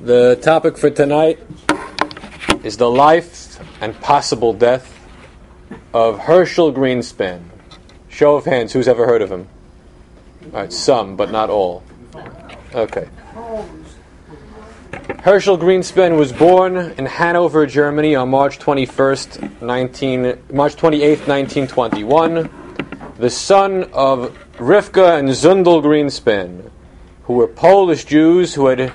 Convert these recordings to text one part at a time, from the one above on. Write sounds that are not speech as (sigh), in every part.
The topic for tonight is the life and possible death of Herschel Grynszpan. Show of hands, who's ever heard of him? All right, some, but not all. Okay. Herschel Grynszpan was born in Hanover, Germany on March 21st, 19, March 28th, 1921, the son of Rivka and Zundel Grynszpan, who were Polish Jews who had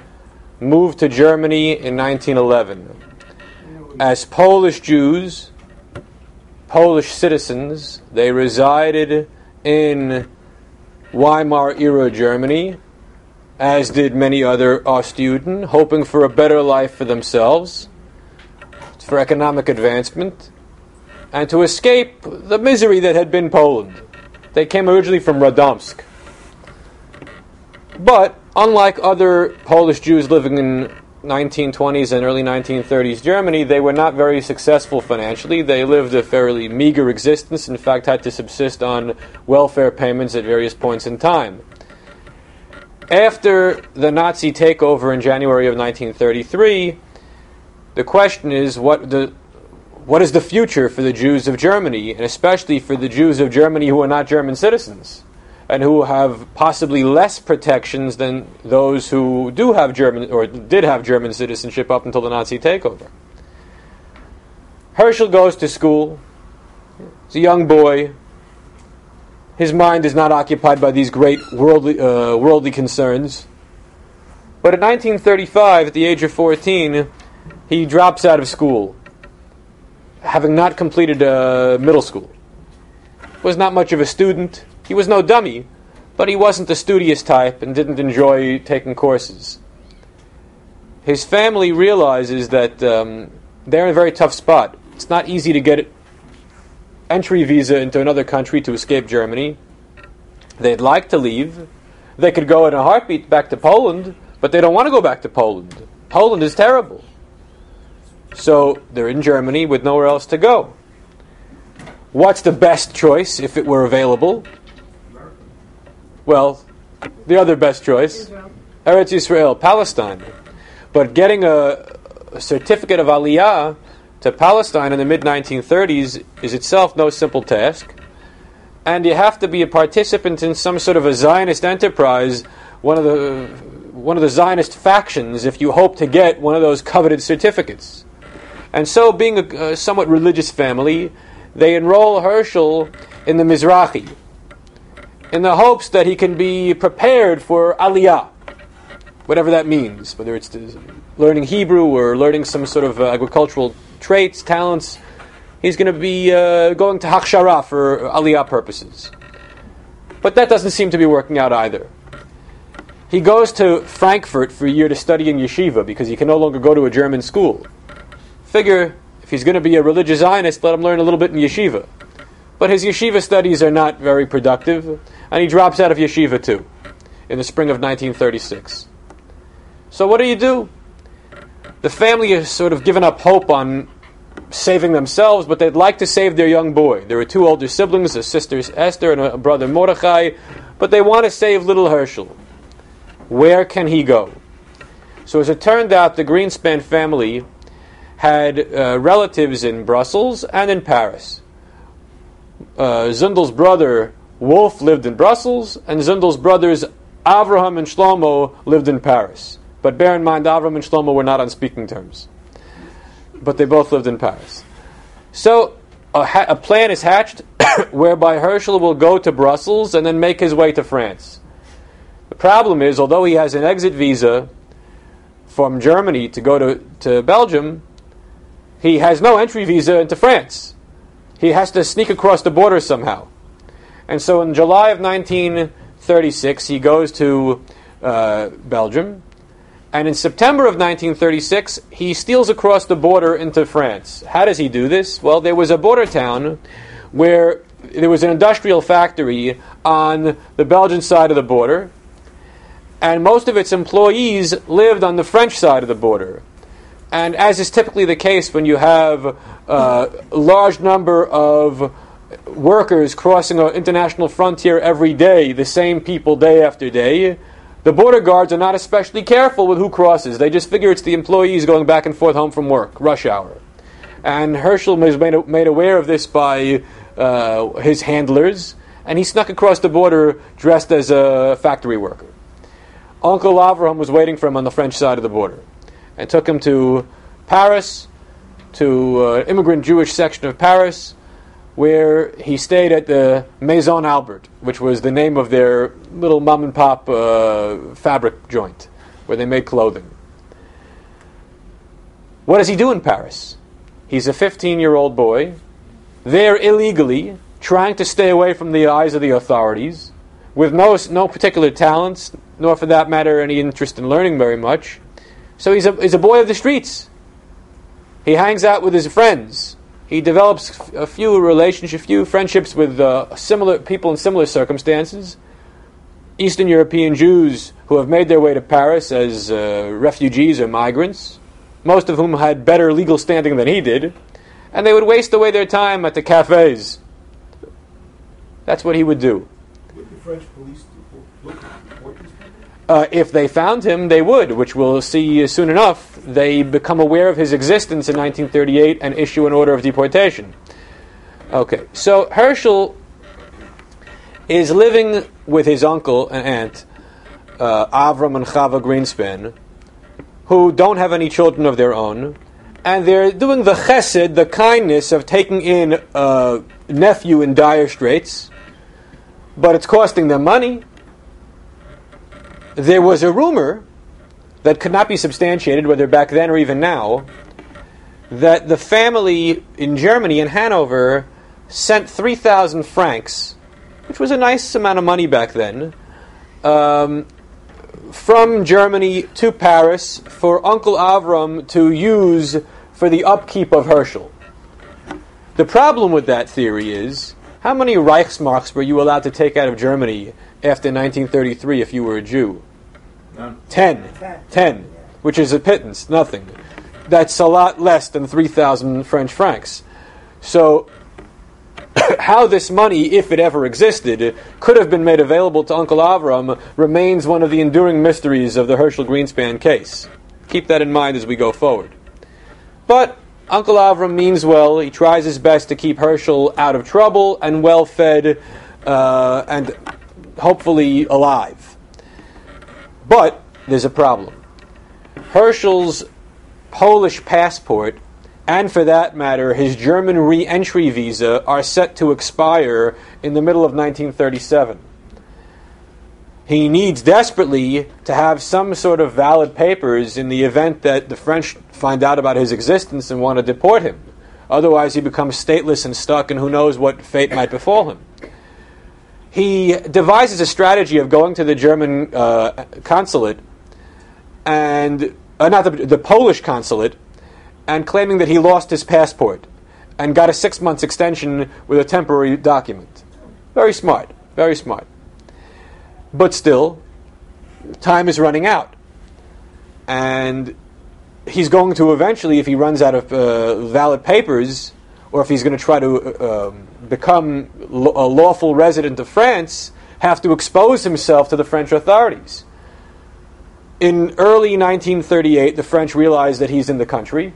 moved to Germany in 1911. As Polish Jews, Polish citizens, they resided in Weimar era Germany, as did many other Ostjuden, hoping for a better life for themselves, for economic advancement, and to escape the misery that had been Poland. They came originally from Radomsk. But unlike other Polish Jews living in 1920s and early 1930s Germany, they were not very successful financially. They lived a fairly meager existence, in fact, had to subsist on welfare payments at various points in time. After the Nazi takeover in January of 1933, the question is what the what is the future for the Jews of Germany, and especially for the Jews of Germany who are not German citizens, and who have possibly less protections than those who do have German or did have German citizenship up until the Nazi takeover? Herschel goes to school. He's a young boy. His mind is not occupied by these great worldly, uh, worldly concerns. But in 1935, at the age of 14, he drops out of school having not completed uh, middle school. Was not much of a student. He was no dummy, but he wasn't the studious type and didn't enjoy taking courses. His family realizes that um, they're in a very tough spot. It's not easy to get entry visa into another country to escape Germany. They'd like to leave. They could go in a heartbeat back to Poland, but they don't want to go back to Poland. Poland is terrible. So they're in Germany with nowhere else to go. What's the best choice if it were available? Well, the other best choice, Israel. Eretz Yisrael, Palestine. But getting a, a certificate of Aliyah to Palestine in the mid 1930s is itself no simple task. And you have to be a participant in some sort of a Zionist enterprise, one of the one of the Zionist factions, if you hope to get one of those coveted certificates. And so, being a, a somewhat religious family, they enroll Herschel in the Mizrahi in the hopes that he can be prepared for Aliyah, whatever that means, whether it's learning Hebrew or learning some sort of uh, agricultural traits, talents. He's going to be uh, going to Hakshara for Aliyah purposes. But that doesn't seem to be working out either. He goes to Frankfurt for a year to study in yeshiva because he can no longer go to a German school. Figure if he's going to be a religious Zionist, let him learn a little bit in yeshiva. But his yeshiva studies are not very productive, and he drops out of yeshiva too in the spring of 1936. So, what do you do? The family has sort of given up hope on saving themselves, but they'd like to save their young boy. There are two older siblings, a sister Esther and a brother Mordechai, but they want to save little Herschel. Where can he go? So, as it turned out, the Grynszpan family had uh, relatives in Brussels and in Paris. Uh, Zundel's brother Wolf lived in Brussels, and Zundel's brothers Avraham and Shlomo lived in Paris. But bear in mind, Avraham and Shlomo were not on speaking terms. But they both lived in Paris. So a, ha- a plan is hatched (coughs) whereby Herschel will go to Brussels and then make his way to France. The problem is, although he has an exit visa from Germany to go to, to Belgium, he has no entry visa into France. He has to sneak across the border somehow. And so in July of 1936, he goes to uh, Belgium. And in September of 1936, he steals across the border into France. How does he do this? Well, there was a border town where there was an industrial factory on the Belgian side of the border, and most of its employees lived on the French side of the border. And as is typically the case when you have uh, a large number of workers crossing an international frontier every day, the same people day after day, the border guards are not especially careful with who crosses. They just figure it's the employees going back and forth home from work, rush hour. And Herschel was made, made aware of this by uh, his handlers, and he snuck across the border dressed as a factory worker. Uncle Avraham was waiting for him on the French side of the border and took him to Paris, to uh, immigrant Jewish section of Paris, where he stayed at the Maison Albert, which was the name of their little mom and pop uh, fabric joint where they made clothing. What does he do in Paris? He's a 15 year old boy, there illegally, trying to stay away from the eyes of the authorities, with no, no particular talents, nor for that matter any interest in learning very much. So he's a, he's a boy of the streets. He hangs out with his friends. He develops a few relationships, a few friendships with uh, similar people in similar circumstances. Eastern European Jews who have made their way to Paris as uh, refugees or migrants, most of whom had better legal standing than he did, and they would waste away their time at the cafes. That's what he would do. Would the French police look uh, if they found him, they would, which we'll see soon enough. They become aware of his existence in 1938 and issue an order of deportation. Okay, so Herschel is living with his uncle and aunt, uh, Avram and Chava Grynszpan, who don't have any children of their own, and they're doing the chesed, the kindness of taking in a nephew in dire straits, but it's costing them money there was a rumor that could not be substantiated, whether back then or even now, that the family in Germany, in Hanover, sent 3,000 francs, which was a nice amount of money back then, um, from Germany to Paris for Uncle Avram to use for the upkeep of Herschel. The problem with that theory is how many Reichsmarks were you allowed to take out of Germany after 1933 if you were a Jew? Ten. Ten. Which is a pittance, nothing. That's a lot less than 3,000 French francs. So, (coughs) how this money, if it ever existed, could have been made available to Uncle Avram remains one of the enduring mysteries of the Herschel Grynszpan case. Keep that in mind as we go forward. But Uncle Avram means well. He tries his best to keep Herschel out of trouble and well fed uh, and hopefully alive. But there's a problem. Herschel's Polish passport, and for that matter, his German re entry visa, are set to expire in the middle of 1937. He needs desperately to have some sort of valid papers in the event that the French find out about his existence and want to deport him. Otherwise, he becomes stateless and stuck, and who knows what fate might befall him he devises a strategy of going to the German uh, consulate and uh, not the, the Polish consulate and claiming that he lost his passport and got a six months extension with a temporary document. Very smart, very smart. But still, time is running out. And he's going to eventually, if he runs out of uh, valid papers, or if he's going to try to uh, um, become lo- a lawful resident of France, have to expose himself to the French authorities. In early 1938, the French realize that he's in the country.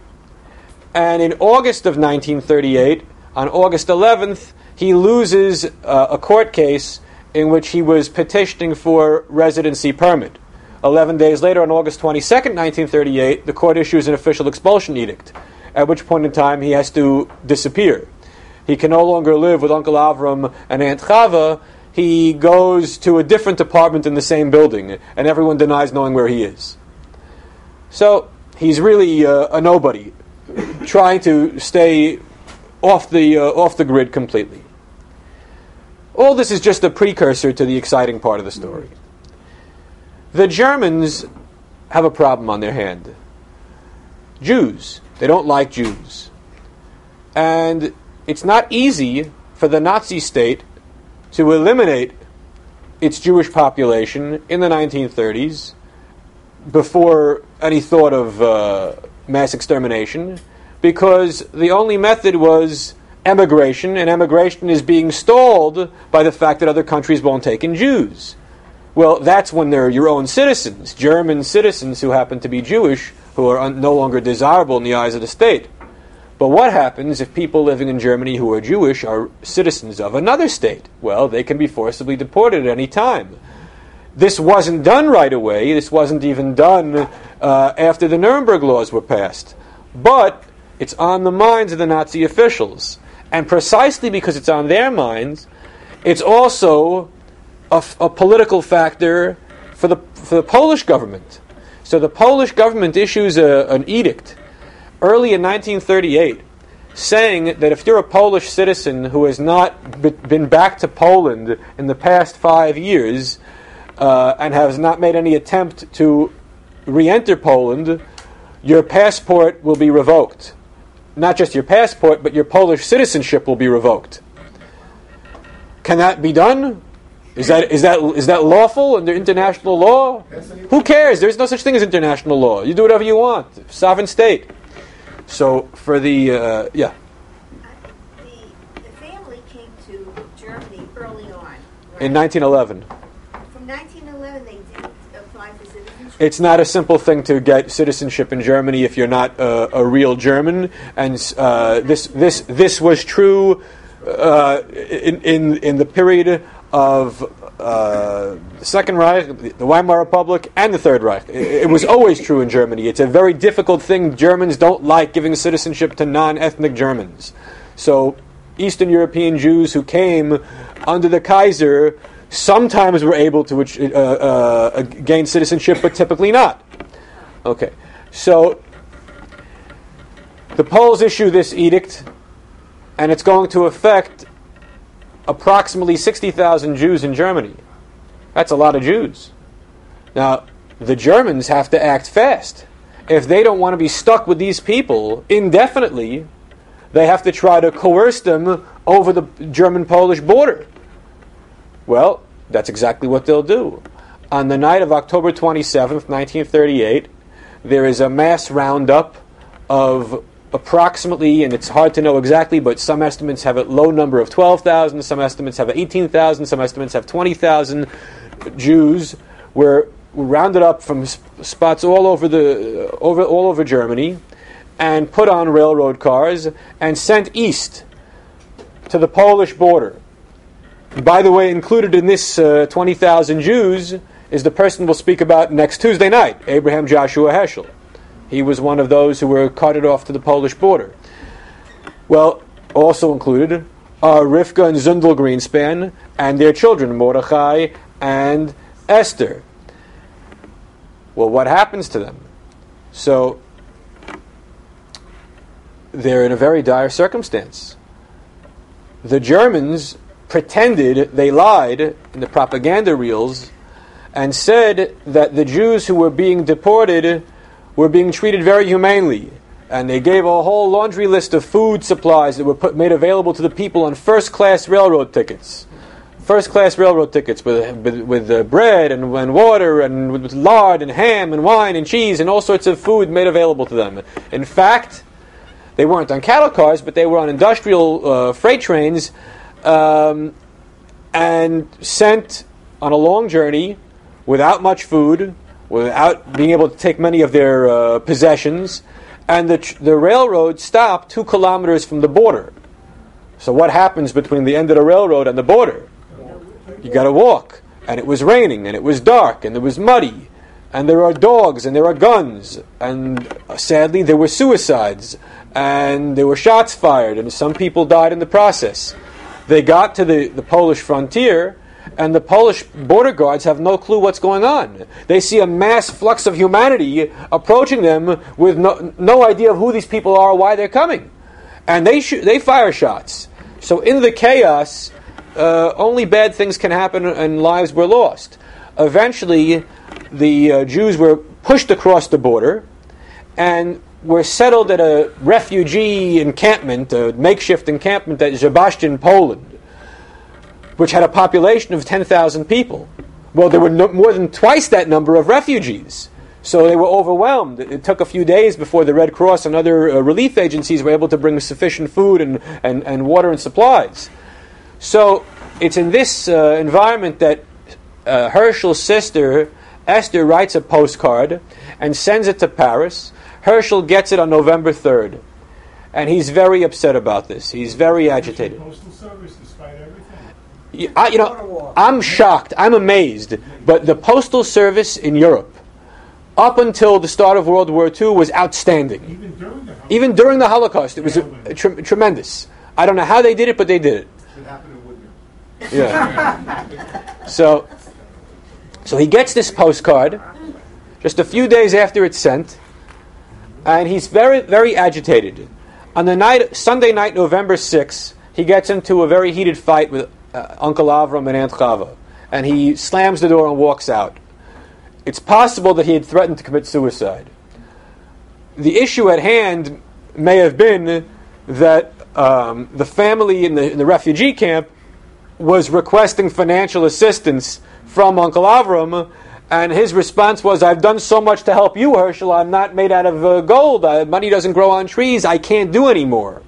And in August of 1938, on August 11th, he loses uh, a court case in which he was petitioning for residency permit. Eleven days later, on August 22nd, 1938, the court issues an official expulsion edict at which point in time he has to disappear. He can no longer live with Uncle Avram and Aunt Chava. He goes to a different apartment in the same building, and everyone denies knowing where he is. So he's really uh, a nobody, trying to stay off the, uh, off the grid completely. All this is just a precursor to the exciting part of the story. The Germans have a problem on their hand. Jews they don't like Jews. And it's not easy for the Nazi state to eliminate its Jewish population in the 1930s before any thought of uh, mass extermination because the only method was emigration, and emigration is being stalled by the fact that other countries won't take in Jews. Well, that's when they're your own citizens, German citizens who happen to be Jewish, who are un- no longer desirable in the eyes of the state. But what happens if people living in Germany who are Jewish are citizens of another state? Well, they can be forcibly deported at any time. This wasn't done right away. This wasn't even done uh, after the Nuremberg laws were passed. But it's on the minds of the Nazi officials. And precisely because it's on their minds, it's also a, f- a political factor for the, for the Polish government. So the Polish government issues a, an edict early in 1938 saying that if you're a Polish citizen who has not be- been back to Poland in the past five years uh, and has not made any attempt to re enter Poland, your passport will be revoked. Not just your passport, but your Polish citizenship will be revoked. Can that be done? Is that is that is that lawful under international law? Who cares? There's no such thing as international law. You do whatever you want. Sovereign state. So for the uh, yeah, The, the family came to Germany early on. Right? in 1911, From 1911, they didn't apply for citizenship. it's not a simple thing to get citizenship in Germany if you're not uh, a real German. And uh, this this this was true uh, in, in in the period of uh, the Second Reich, the Weimar Republic, and the Third Reich. It, it was always true in Germany. It's a very difficult thing. Germans don't like giving citizenship to non-ethnic Germans. So Eastern European Jews who came under the Kaiser sometimes were able to uh, uh, gain citizenship, but typically not. Okay, so the Poles issue this edict, and it's going to affect approximately 60,000 Jews in Germany. That's a lot of Jews. Now, the Germans have to act fast. If they don't want to be stuck with these people indefinitely, they have to try to coerce them over the German Polish border. Well, that's exactly what they'll do. On the night of October 27th, 1938, there is a mass roundup of approximately, and it's hard to know exactly, but some estimates have a low number of 12,000, some estimates have 18,000, some estimates have 20,000 Jews were rounded up from spots all over the over all over Germany and put on railroad cars and sent east to the Polish border. By the way, included in this uh, 20,000 Jews is the person we'll speak about next Tuesday night, Abraham Joshua Heschel. He was one of those who were carted off to the Polish border. Well, also included are Rivka and Zundel Grynszpan and their children, Mordechai and Esther. Well, what happens to them? So, they're in a very dire circumstance. The Germans pretended, they lied in the propaganda reels, and said that the Jews who were being deported were being treated very humanely. And they gave a whole laundry list of food supplies that were put, made available to the people on first class railroad tickets. First class railroad tickets with, with, with uh, bread and, and water and with lard and ham and wine and cheese and all sorts of food made available to them. In fact, they weren't on cattle cars, but they were on industrial uh, freight trains um, and sent on a long journey without much food, without being able to take many of their uh, possessions, and the, the railroad stopped two kilometers from the border. So, what happens between the end of the railroad and the border? You got to walk. And it was raining, and it was dark, and it was muddy, and there are dogs, and there are guns, and uh, sadly, there were suicides, and there were shots fired, and some people died in the process. They got to the, the Polish frontier, and the Polish border guards have no clue what's going on. They see a mass flux of humanity approaching them with no, no idea of who these people are why they're coming. And they, sh- they fire shots. So, in the chaos, uh, only bad things can happen and lives were lost. Eventually, the uh, Jews were pushed across the border and were settled at a refugee encampment, a makeshift encampment at Zbąszyń, Poland, which had a population of 10,000 people. Well, there were no, more than twice that number of refugees. So they were overwhelmed. It took a few days before the Red Cross and other uh, relief agencies were able to bring sufficient food and, and, and water and supplies. So it's in this uh, environment that uh, Herschel's sister, Esther, writes a postcard and sends it to Paris. Herschel gets it on November 3rd. And he's very upset about this. He's very agitated. Postal Service, despite everything. Y- I, you know, I'm shocked. I'm amazed. But the postal service in Europe, up until the start of World War II, was outstanding. Even during the Even during the Holocaust, it was a, tre- tremendous. I don't know how they did it, but they did it. It happened in Woodmere. Yeah. so, so he gets this postcard just a few days after it's sent, and he's very, very agitated. On the night, Sunday night, November 6th, he gets into a very heated fight with uh, Uncle Avram and Aunt Chava, and he slams the door and walks out. It's possible that he had threatened to commit suicide. The issue at hand may have been that um, the family in the, in the refugee camp was requesting financial assistance from Uncle Avram, and his response was, "I've done so much to help you, Herschel. I'm not made out of uh, gold. Uh, money doesn't grow on trees. I can't do anymore."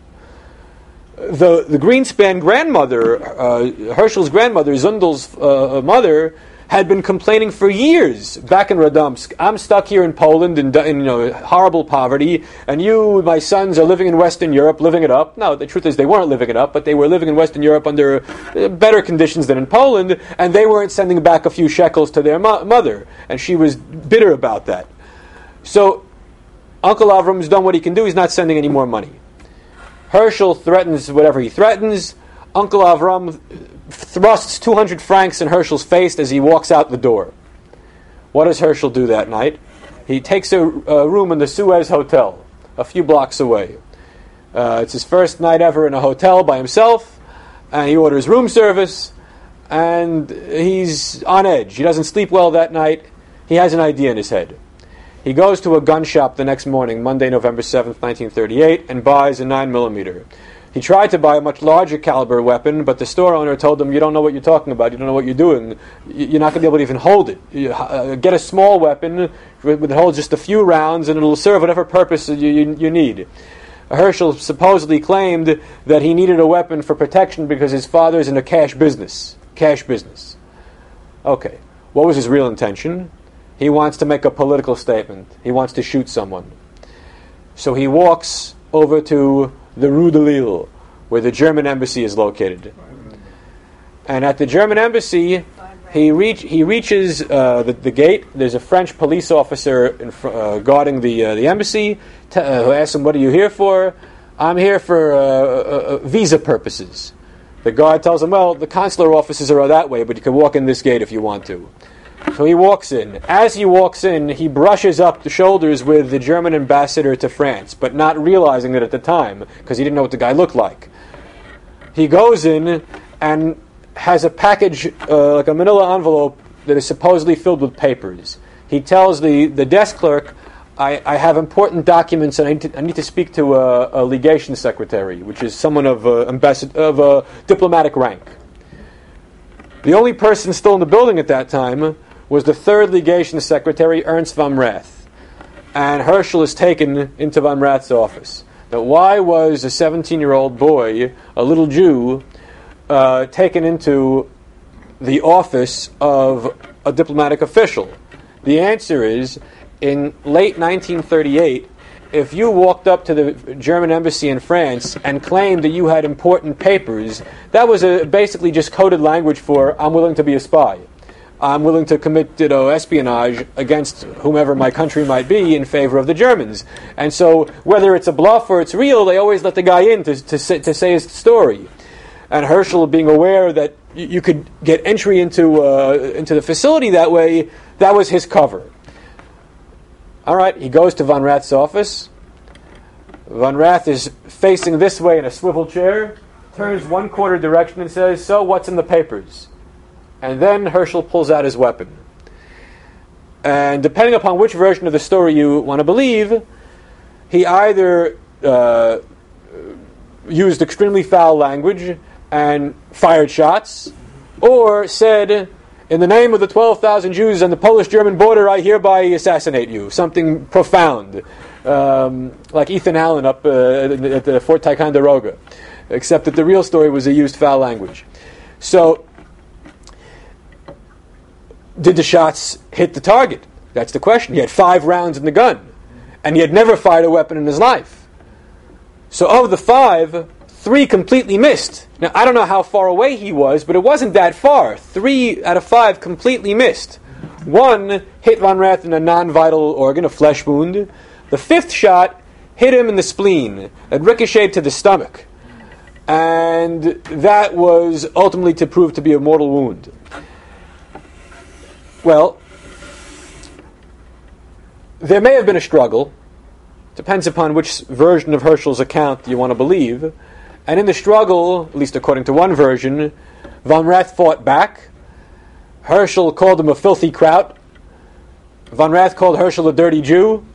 The the Grynszpan grandmother, uh, Herschel's grandmother, Zundel's uh, mother, had been complaining for years back in Radomsk. I'm stuck here in Poland in, in you know, horrible poverty, and you, my sons, are living in Western Europe, living it up. No, the truth is they weren't living it up, but they were living in Western Europe under uh, better conditions than in Poland, and they weren't sending back a few shekels to their mo- mother, and she was bitter about that. So Uncle Avram's done what he can do. He's not sending any more money. Herschel threatens whatever he threatens. Uncle Avram thrusts 200 francs in Herschel's face as he walks out the door. What does Herschel do that night? He takes a, a room in the Suez Hotel, a few blocks away. Uh, it's his first night ever in a hotel by himself, and he orders room service, and he's on edge. He doesn't sleep well that night. He has an idea in his head. He goes to a gun shop the next morning, Monday, November 7th, 1938, and buys a 9mm. He tried to buy a much larger caliber weapon, but the store owner told him, "You don't know what you're talking about. You don't know what you're doing. You're not going to be able to even hold it. You, uh, get a small weapon that holds just a few rounds, and it'll serve whatever purpose you, you, you need." Herschel supposedly claimed that he needed a weapon for protection because his father's in a cash business. Cash business. Okay. What was his real intention? He wants to make a political statement. He wants to shoot someone. So he walks over to the Rue de Lille, where the German embassy is located. And at the German embassy, he, reach, he reaches uh, the, the gate. There's a French police officer fr- uh, guarding the, uh, the embassy t- uh, who asks him, What are you here for? I'm here for uh, uh, visa purposes. The guard tells him, Well, the consular offices are that way, but you can walk in this gate if you want to. So he walks in. As he walks in, he brushes up the shoulders with the German ambassador to France, but not realizing it at the time because he didn't know what the guy looked like. He goes in and has a package, uh, like a manila envelope, that is supposedly filled with papers. He tells the, the desk clerk, I, I have important documents and I need to, I need to speak to a, a legation secretary, which is someone of, uh, ambassador, of uh, diplomatic rank. The only person still in the building at that time was the third legation secretary, Ernst von Rath. And Herschel is taken into von Rath's office. Now, why was a 17 year old boy, a little Jew, uh, taken into the office of a diplomatic official? The answer is in late 1938, if you walked up to the German embassy in France and claimed that you had important papers, that was a, basically just coded language for I'm willing to be a spy. I'm willing to commit you know, espionage against whomever my country might be in favor of the Germans. And so, whether it's a bluff or it's real, they always let the guy in to, to, say, to say his story. And Herschel, being aware that you could get entry into, uh, into the facility that way, that was his cover. All right, he goes to Von Rath's office. Von Rath is facing this way in a swivel chair, turns one quarter direction and says, So, what's in the papers? And then Herschel pulls out his weapon. And depending upon which version of the story you want to believe, he either uh, used extremely foul language and fired shots, or said, In the name of the 12,000 Jews on the Polish German border, I hereby assassinate you. Something profound. Um, like Ethan Allen up uh, at the Fort Ticonderoga. Except that the real story was he used foul language. So, did the shots hit the target? That's the question. He had five rounds in the gun, and he had never fired a weapon in his life. So, of the five, three completely missed. Now, I don't know how far away he was, but it wasn't that far. Three out of five completely missed. One hit Von Rath in a non vital organ, a flesh wound. The fifth shot hit him in the spleen. It ricocheted to the stomach. And that was ultimately to prove to be a mortal wound. Well, there may have been a struggle. Depends upon which version of Herschel's account you want to believe. And in the struggle, at least according to one version, Von Rath fought back. Herschel called him a filthy kraut. Von Rath called Herschel a dirty Jew.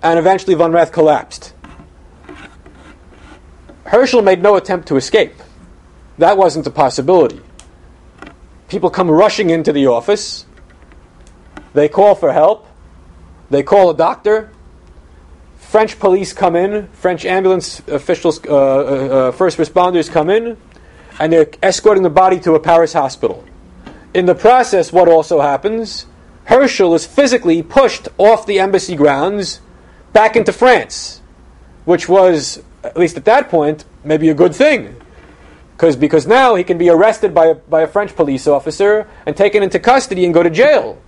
And eventually Von Rath collapsed. Herschel made no attempt to escape. That wasn't a possibility. People come rushing into the office. They call for help. They call a doctor. French police come in. French ambulance officials, uh, uh, uh, first responders come in, and they're escorting the body to a Paris hospital. In the process, what also happens? Herschel is physically pushed off the embassy grounds back into France, which was, at least at that point, maybe a good thing. Because because now he can be arrested by a, by a French police officer and taken into custody and go to jail.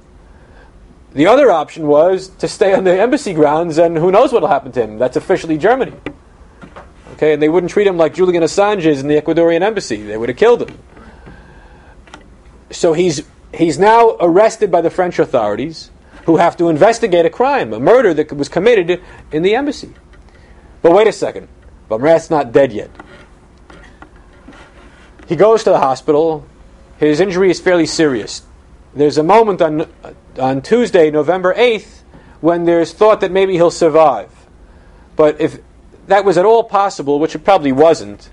The other option was to stay on the embassy grounds, and who knows what will happen to him. That's officially Germany. Okay, and they wouldn't treat him like Julian Assange is in the Ecuadorian embassy. They would have killed him. So he's he's now arrested by the French authorities, who have to investigate a crime, a murder that was committed in the embassy. But wait a second, Von Rath's not dead yet. He goes to the hospital. His injury is fairly serious. There's a moment on on Tuesday, November 8th, when there's thought that maybe he'll survive. But if that was at all possible, which it probably wasn't,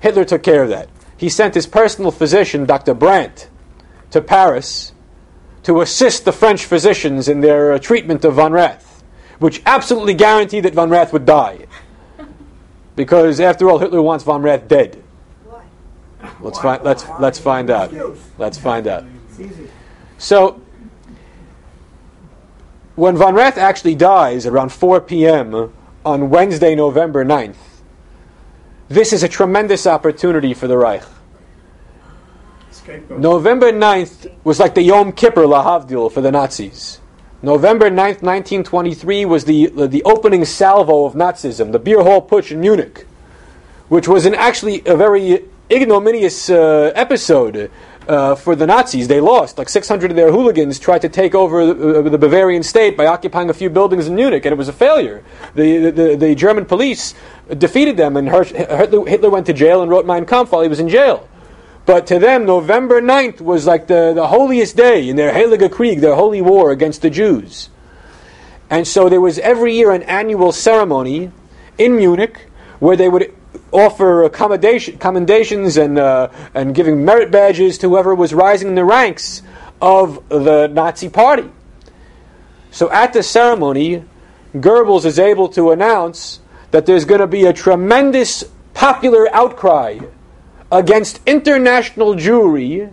Hitler took care of that. He sent his personal physician, Dr. Brandt, to Paris to assist the French physicians in their uh, treatment of Von Rath, which absolutely guaranteed that Von Rath would die. Because after all, Hitler wants Von Rath dead. Why? Let's find. Let's let's find out. Let's find out. So, when Von Rath actually dies around 4 p.m. on Wednesday, November 9th, this is a tremendous opportunity for the Reich. November 9th was like the Yom Kippur Lahavdil for the Nazis. November 9th, 1923 was the, the opening salvo of Nazism, the beer hall putsch in Munich, which was an actually a very ignominious uh, episode uh, for the Nazis. They lost. Like 600 of their hooligans tried to take over the, uh, the Bavarian state by occupying a few buildings in Munich, and it was a failure. The, the, the German police defeated them, and Hitler, went to jail and wrote Mein Kampf while he was in jail. But to them, November 9th was like the, the holiest day in their Heilige Krieg, their holy war against the Jews. And so there was every year an annual ceremony in Munich where they would offer accommodation, commendations and, uh, and giving merit badges to whoever was rising in the ranks of the Nazi party. So at the ceremony, Goebbels is able to announce that there's going to be a tremendous popular outcry against international Jewry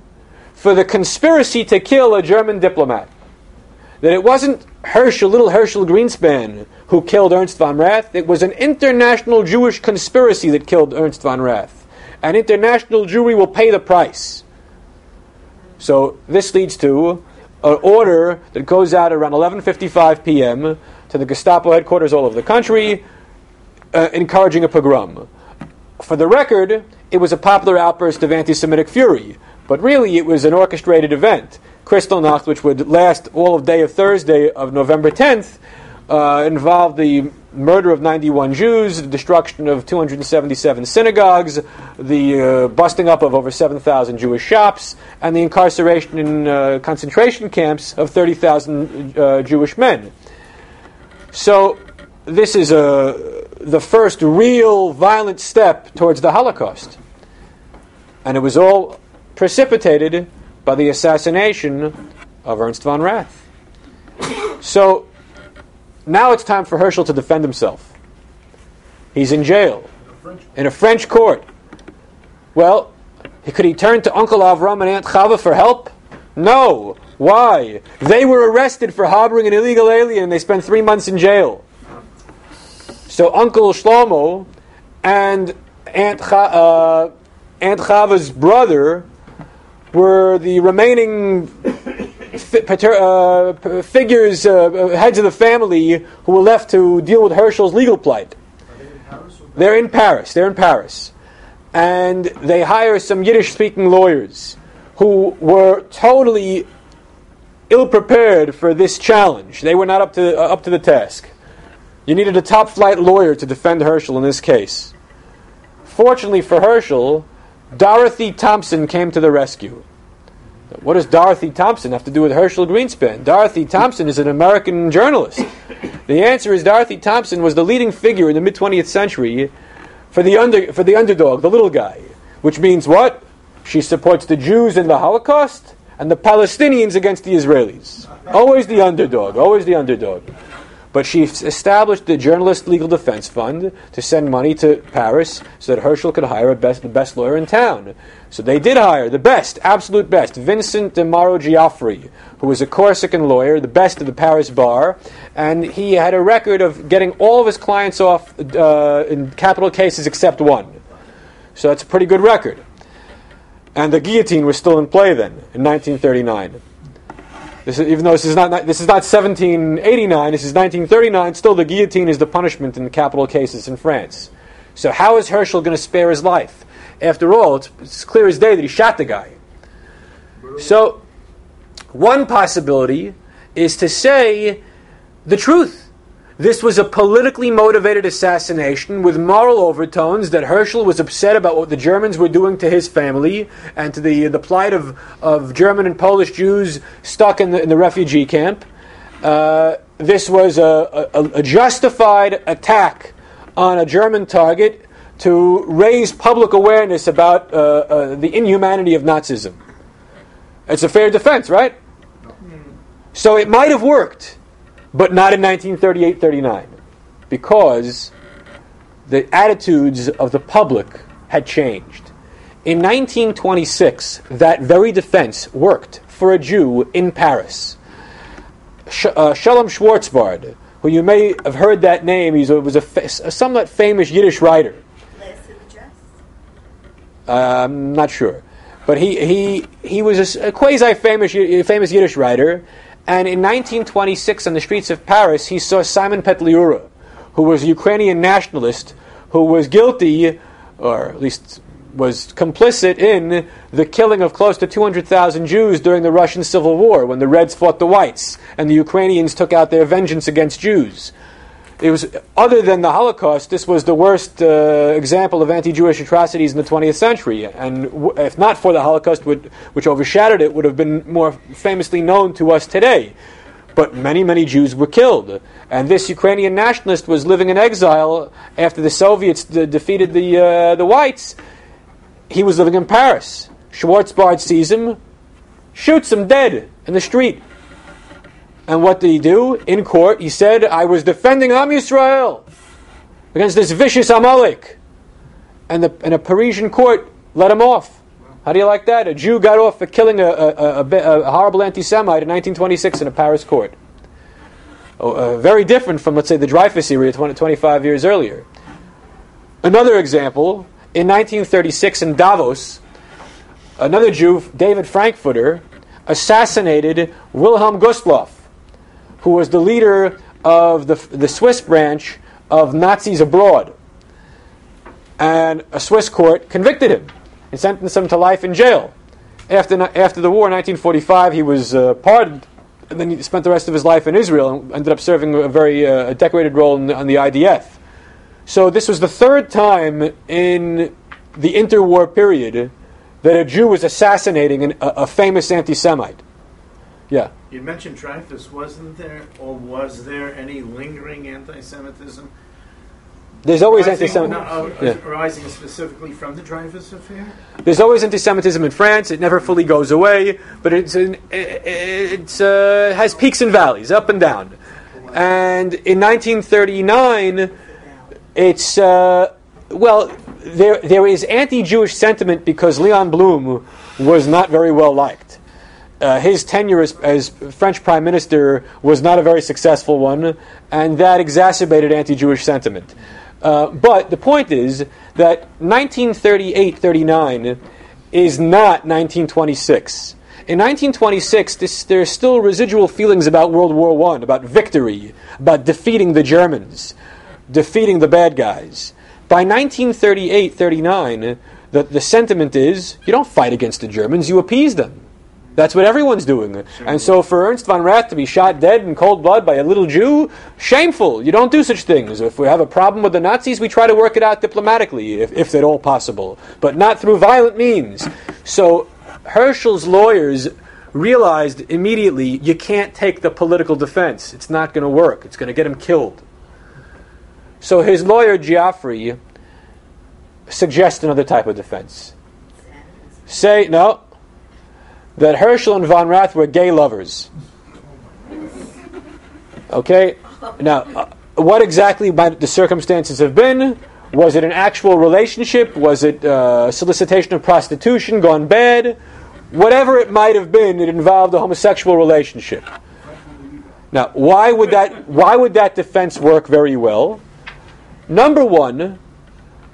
for the conspiracy to kill a German diplomat. That it wasn't Herschel, little Herschel Grynszpan, who killed Ernst von Rath. It was an international Jewish conspiracy that killed Ernst von Rath. An international Jewry will pay the price. So this leads to an order that goes out around 11:55 p.m. to the Gestapo headquarters all over the country, uh, encouraging a pogrom. For the record, it was a popular outburst of anti-Semitic fury, but really it was an orchestrated event. Kristallnacht, which would last all of day of Thursday of November 10th, uh, involved the murder of 91 Jews, the destruction of 277 synagogues, the uh, busting up of over 7,000 Jewish shops, and the incarceration in uh, concentration camps of 30,000 uh, Jewish men. So, this is a, the first real violent step towards the Holocaust. And it was all precipitated by the assassination of Ernst von Rath. So, now it's time for Herschel to defend himself. He's in jail, in a French court. Well, could he turn to Uncle Avram and Aunt Chava for help? No. Why? They were arrested for harboring an illegal alien. They spent three months in jail. So Uncle Shlomo and Aunt, Cha- uh, Aunt Chava's brother were the remaining fi- pater- uh, figures, uh, uh, heads of the family who were left to deal with Herschel's legal plight. They're in Paris. They're in Paris. And they hire some Yiddish speaking lawyers who were totally ill prepared for this challenge. They were not up to, uh, up to the task. You needed a top flight lawyer to defend Herschel in this case. Fortunately for Herschel, Dorothy Thompson came to the rescue. What does Dorothy Thompson have to do with Herschel Grynszpan? Dorothy Thompson is an American journalist. The answer is Dorothy Thompson was the leading figure in the mid 20th century for the, under, for the underdog, the little guy. Which means what? She supports the Jews in the Holocaust and the Palestinians against the Israelis. Always the underdog, always the underdog. But she established the Journalist Legal Defense Fund to send money to Paris so that Herschel could hire best, the best lawyer in town. So they did hire the best, absolute best, Vincent de Moro Giafferi, who was a Corsican lawyer, the best of the Paris bar, and he had a record of getting all of his clients off uh, in capital cases except one. So that's a pretty good record. And the guillotine was still in play then, in 1939. This is, even though this is not this is not 1789, this is 1939. Still, the guillotine is the punishment in capital cases in France. So, how is Herschel going to spare his life? After all, it's, it's clear as day that he shot the guy. So, one possibility is to say the truth. This was a politically motivated assassination with moral overtones that Herschel was upset about what the Germans were doing to his family and to the, the plight of, of German and Polish Jews stuck in the, in the refugee camp. Uh, this was a, a, a justified attack on a German target to raise public awareness about uh, uh, the inhumanity of Nazism. It's a fair defense, right? So it might have worked but not in 1938 39, because the attitudes of the public had changed. In 1926, that very defense worked for a Jew in Paris. Sh- uh, Shalom Schwarzbard, who you may have heard that name, he was a, fa- a somewhat famous Yiddish writer. Uh, I'm not sure. But he, he, he was a, a quasi famous famous Yiddish writer, and in 1926, on the streets of Paris, he saw Simon Petliura, who was a Ukrainian nationalist who was guilty, or at least was complicit in the killing of close to 200,000 Jews during the Russian Civil War when the Reds fought the Whites and the Ukrainians took out their vengeance against Jews. It was, other than the Holocaust, this was the worst uh, example of anti-Jewish atrocities in the 20th century. And w- if not for the Holocaust, would, which overshadowed it, would have been more famously known to us today. But many, many Jews were killed. And this Ukrainian nationalist was living in exile after the Soviets de- defeated the, uh, the whites. He was living in Paris. Schwarzbard sees him, shoots him dead in the street. And what did he do? In court, he said, I was defending Am Yisrael against this vicious Amalek. And, the, and a Parisian court let him off. How do you like that? A Jew got off for killing a, a, a, a horrible anti Semite in 1926 in a Paris court. Oh, uh, very different from, let's say, the Dreyfus era 20, 25 years earlier. Another example, in 1936 in Davos, another Jew, David Frankfurter, assassinated Wilhelm Gustloff, who was the leader of the, the Swiss branch of Nazis abroad. And a Swiss court convicted him and sentenced him to life in jail. After, after the war in 1945, he was uh, pardoned, and then he spent the rest of his life in Israel and ended up serving a very uh, decorated role in the, on the IDF. So this was the third time in the interwar period that a Jew was assassinating an, a, a famous anti-Semite. Yeah. You mentioned Dreyfus. Wasn't there, or was there any lingering anti-Semitism? There's always anti-Semitism. no, uh, Yeah. arising specifically from the Dreyfus affair? There's always anti-Semitism in France. It never fully goes away, but it's an, it it's, uh, has peaks and valleys, up and down. And in 1939, it's uh, well, there there is anti-Jewish sentiment because Leon Blum was not very well liked, uh, his tenure as, as French prime minister was not a very successful one, and that exacerbated anti Jewish sentiment. Uh, but the point is that 1938 39 is not 1926. In 1926, this, there are still residual feelings about World War I, about victory, about defeating the Germans, defeating the bad guys. By 1938 39, the, the sentiment is you don't fight against the Germans, you appease them. That's what everyone's doing. And so for Ernst von Rath to be shot dead in cold blood by a little Jew, shameful. You don't do such things. If we have a problem with the Nazis, we try to work it out diplomatically, if, if at all possible, but not through violent means. So Herschel's lawyers realized immediately you can't take the political defense. It's not going to work. It's going to get him killed. So his lawyer, Giafferi, suggests another type of defense. Say, no, that Herschel and von Rath were gay lovers. Okay? Now, uh, what exactly might the circumstances have been? Was it an actual relationship? Was it uh, solicitation of prostitution gone bad? Whatever it might have been, it involved a homosexual relationship. Now, why would that why would that defense work very well? Number one,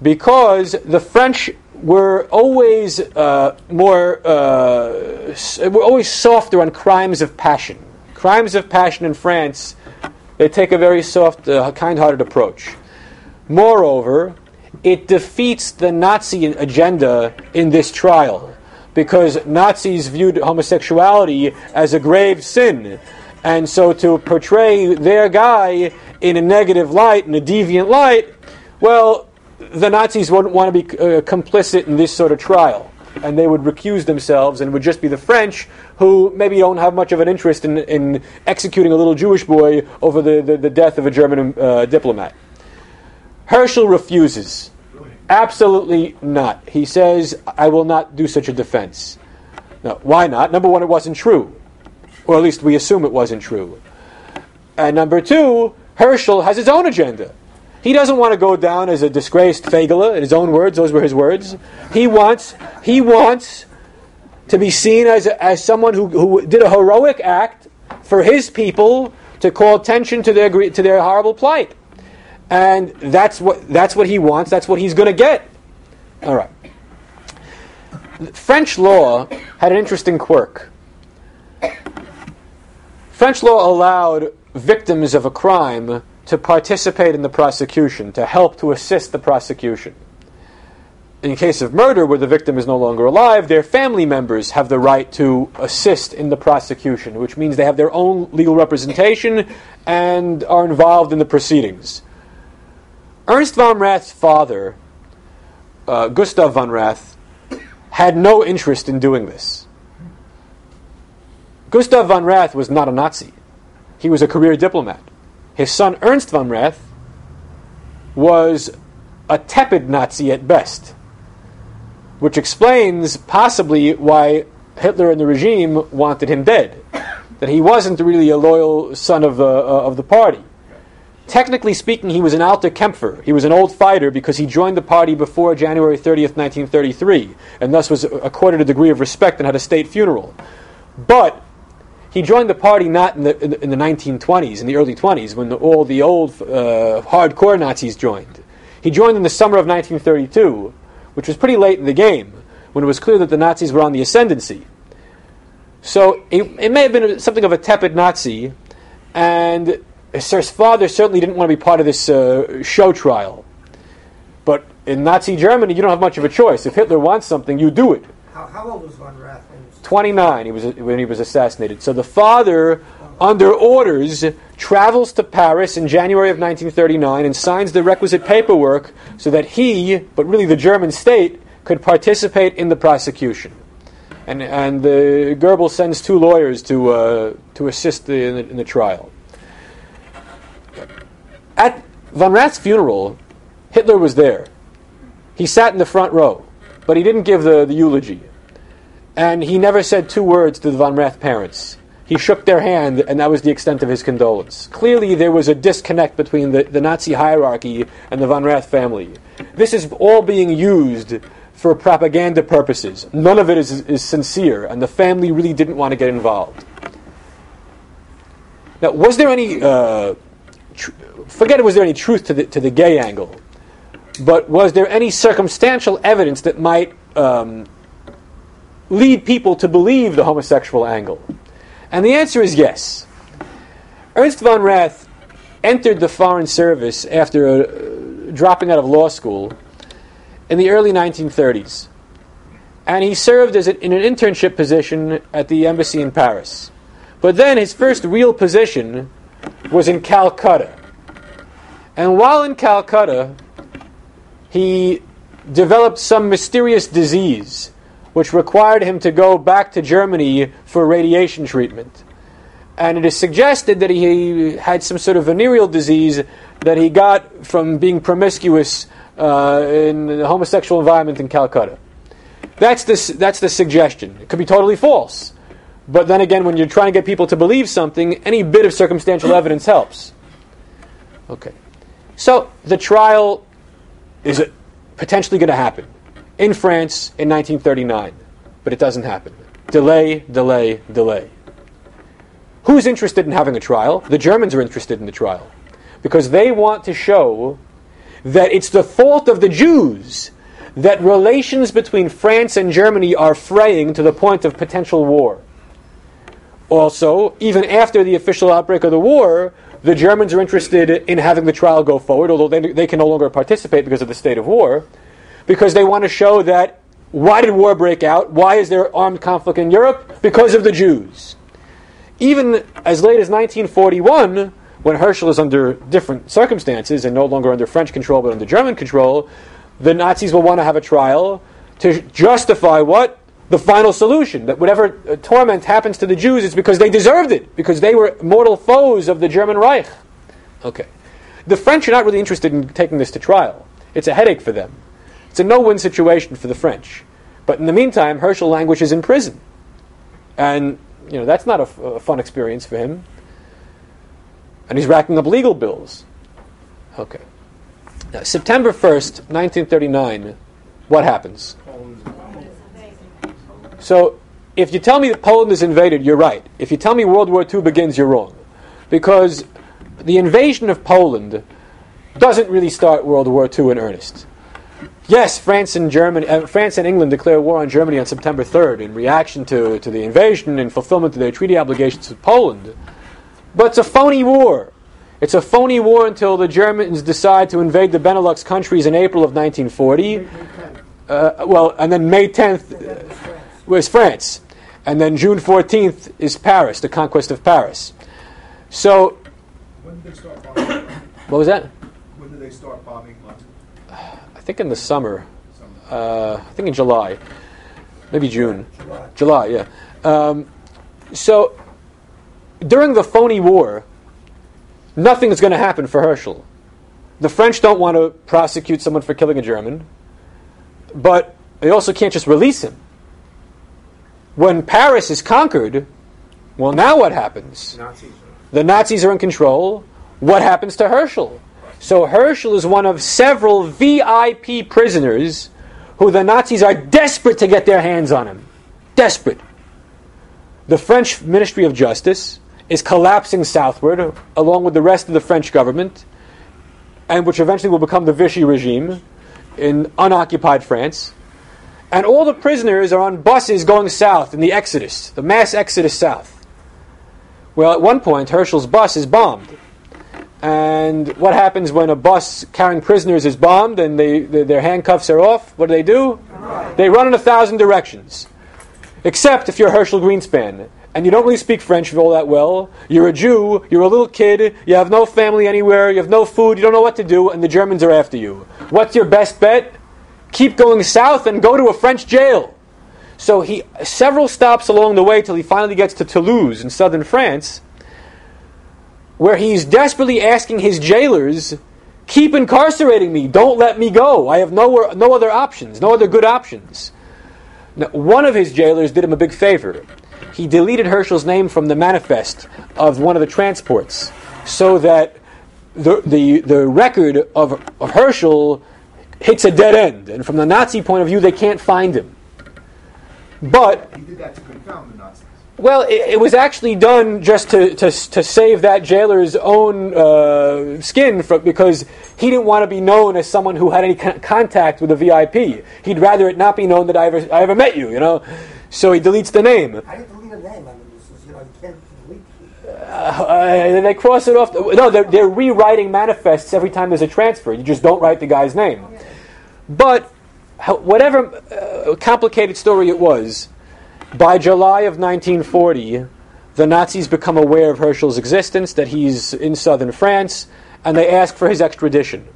because the French were always uh, more uh, were always softer on crimes of passion. Crimes of passion in France, they take a very soft, uh, kind-hearted approach. Moreover, it defeats the Nazi agenda in this trial because Nazis viewed homosexuality as a grave sin. And so to portray their guy in a negative light, in a deviant light, well, the Nazis wouldn't want to be uh, complicit in this sort of trial. And they would recuse themselves, and would just be the French who maybe don't have much of an interest in, in executing a little Jewish boy over the, the, the death of a German uh, diplomat. Herschel refuses. Absolutely not. He says, I will not do such a defense. Now, why not? Number one, it wasn't true. Or at least we assume it wasn't true. And number two, Herschel has his own agenda. He doesn't want to go down as a disgraced Fagela, in his own words, those were his words. He wants, he wants to be seen as, as someone who, who did a heroic act for his people to call attention to their, to their horrible plight. And that's what, that's what he wants, that's what he's going to get. All right. French law had an interesting quirk. French law allowed victims of a crime to participate in the prosecution, to help to assist the prosecution. In case of murder, where the victim is no longer alive, their family members have the right to assist in the prosecution, which means they have their own legal representation and are involved in the proceedings. Ernst von Rath's father, uh, Gustav von Rath, had no interest in doing this. Gustav von Rath was not a Nazi. He was a career diplomat. His son Ernst von Rath was a tepid Nazi at best, which explains possibly why Hitler and the regime wanted him dead. (coughs) That he wasn't really a loyal son of the, uh, of the party. Technically speaking, he was an Alter Kämpfer. He was an old fighter because he joined the party before January 30th, 1933, and thus was accorded a degree of respect and had a state funeral. But he joined the party not in the, in the, in the 1920s, in the early 20s, when the, all the old uh, hardcore Nazis joined. He joined in the summer of 1932, which was pretty late in the game, when it was clear that the Nazis were on the ascendancy. So it, may have been something of a tepid Nazi, and his father certainly didn't want to be part of this uh, show trial. But in Nazi Germany, you don't have much of a choice. If Hitler wants something, you do it. How, how old was von Rath? When he was- 29 he was when he was assassinated. So the father, under orders, travels to Paris in January of 1939 and signs the requisite paperwork so that he, but really the German state, could participate in the prosecution. And, and the Goebbels sends two lawyers to, uh, to assist the, in, the, in the trial. At von Rath's funeral, Hitler was there. He sat in the front row, but he didn't give the, the eulogy and he never said two words to the von Rath parents. He shook their hand, and that was the extent of his condolence. Clearly, there was a disconnect between the, the Nazi hierarchy and the von Rath family. This is all being used for propaganda purposes. None of it is, is sincere, and the family really didn't want to get involved. Now, was there any, uh, tr- forget it, was there any truth to the, to the gay angle, but was there any circumstantial evidence that might um, lead people to believe the homosexual angle? And the answer is yes. Ernst von Rath entered the Foreign Service after uh, dropping out of law school in the early 1930s. And he served as a, in an internship position at the embassy in Paris. But then his first real position was in Calcutta. And while in Calcutta, he developed some mysterious disease which required him to go back to Germany for radiation treatment. And it is suggested that he had some sort of venereal disease that he got from being promiscuous uh, in the homosexual environment in Calcutta. That's the, that's the suggestion. It could be totally false. But then again, when you're trying to get people to believe something, any bit of circumstantial evidence helps. Okay. So the trial is potentially going to happen in France in 1939, but it doesn't happen. Delay, delay, delay. Who's interested in having a trial? The Germans are interested in the trial because they want to show that it's the fault of the Jews that relations between France and Germany are fraying to the point of potential war. Also, even after the official outbreak of the war, the Germans are interested in having the trial go forward, although they, they can no longer participate because of the state of war, because they want to show that why did war break out? Why is there armed conflict in Europe? Because of the Jews. Even as late as 1941, when Herschel is under different circumstances and no longer under French control but under German control, the Nazis will want to have a trial to justify what? The final solution. That whatever uh, torment happens to the Jews is because they deserved it, because they were mortal foes of the German Reich. Okay. The French are not really interested in taking this to trial. It's a headache for them. It's a no win situation for the French. But in the meantime, Herschel languishes in prison. And, you know, that's not a, f- a fun experience for him. And he's racking up legal bills. Okay. Now, September 1st, 1939, what happens? So, if you tell me that Poland is invaded, you're right. If you tell me World War II begins, you're wrong. Because the invasion of Poland doesn't really start World War II in earnest. Yes, France and Germany, uh, France and England declare war on Germany on September 3rd in reaction to, to the invasion and fulfillment of their treaty obligations with Poland. But it's a phony war. It's a phony war until the Germans decide to invade the Benelux countries in April of 1940. Uh, well, and then May 10th was France. And then June 14th is Paris, the conquest of Paris. So, When did they start bombing? what was that? When did they start bombing think in the summer. Uh, I think in July. Maybe June. July, yeah. Um, so, during the phony war, nothing is going to happen for Herschel. The French don't want to prosecute someone for killing a German, but they also can't just release him. When Paris is conquered, well, now what happens? Nazis. The Nazis are in control. What happens to Herschel? So Herschel is one of several VIP prisoners who the Nazis are desperate to get their hands on him. Desperate. The French Ministry of Justice is collapsing southward, along with the rest of the French government, and which eventually will become the Vichy regime in unoccupied France. And all the prisoners are on buses going south in the exodus, the mass exodus south. Well, at one point, Herschel's bus is bombed. And what happens when a bus carrying prisoners is bombed and they, they- their handcuffs are off? What do they do? They run in a thousand directions. Except if you're Herschel Grynszpan and you don't really speak French all that well, you're a Jew, you're a little kid, you have no family anywhere, you have no food, you don't know what to do, and the Germans are after you. What's your best bet? Keep going south and go to a French jail. So he several stops along the way till he finally gets to Toulouse in southern France, where he's desperately asking his jailers, "Keep incarcerating me. Don't let me go. I have no no other options, no other good options." Now, one of his jailers did him a big favor. He deleted Herschel's name from the manifest of one of the transports, so that the the, the record of, of Herschel hits a dead end, and from the Nazi point of view, they can't find him. But He did that to confound the Nazis. Well, it, it was actually done just to, to, to save that jailer's own uh, skin from, because he didn't want to be known as someone who had any con- contact with a VIP. He'd rather it not be known that I ever, I ever met you, you know? So he deletes the name. How do you delete a name? I mean, this is, you know, you can't delete people. Uh, they cross it off. No, they're, they're rewriting manifests every time there's a transfer. You just don't write the guy's name. But whatever uh, complicated story it was, by July of 1940, the Nazis become aware of Herschel's existence, that he's in southern France, and they ask for his extradition.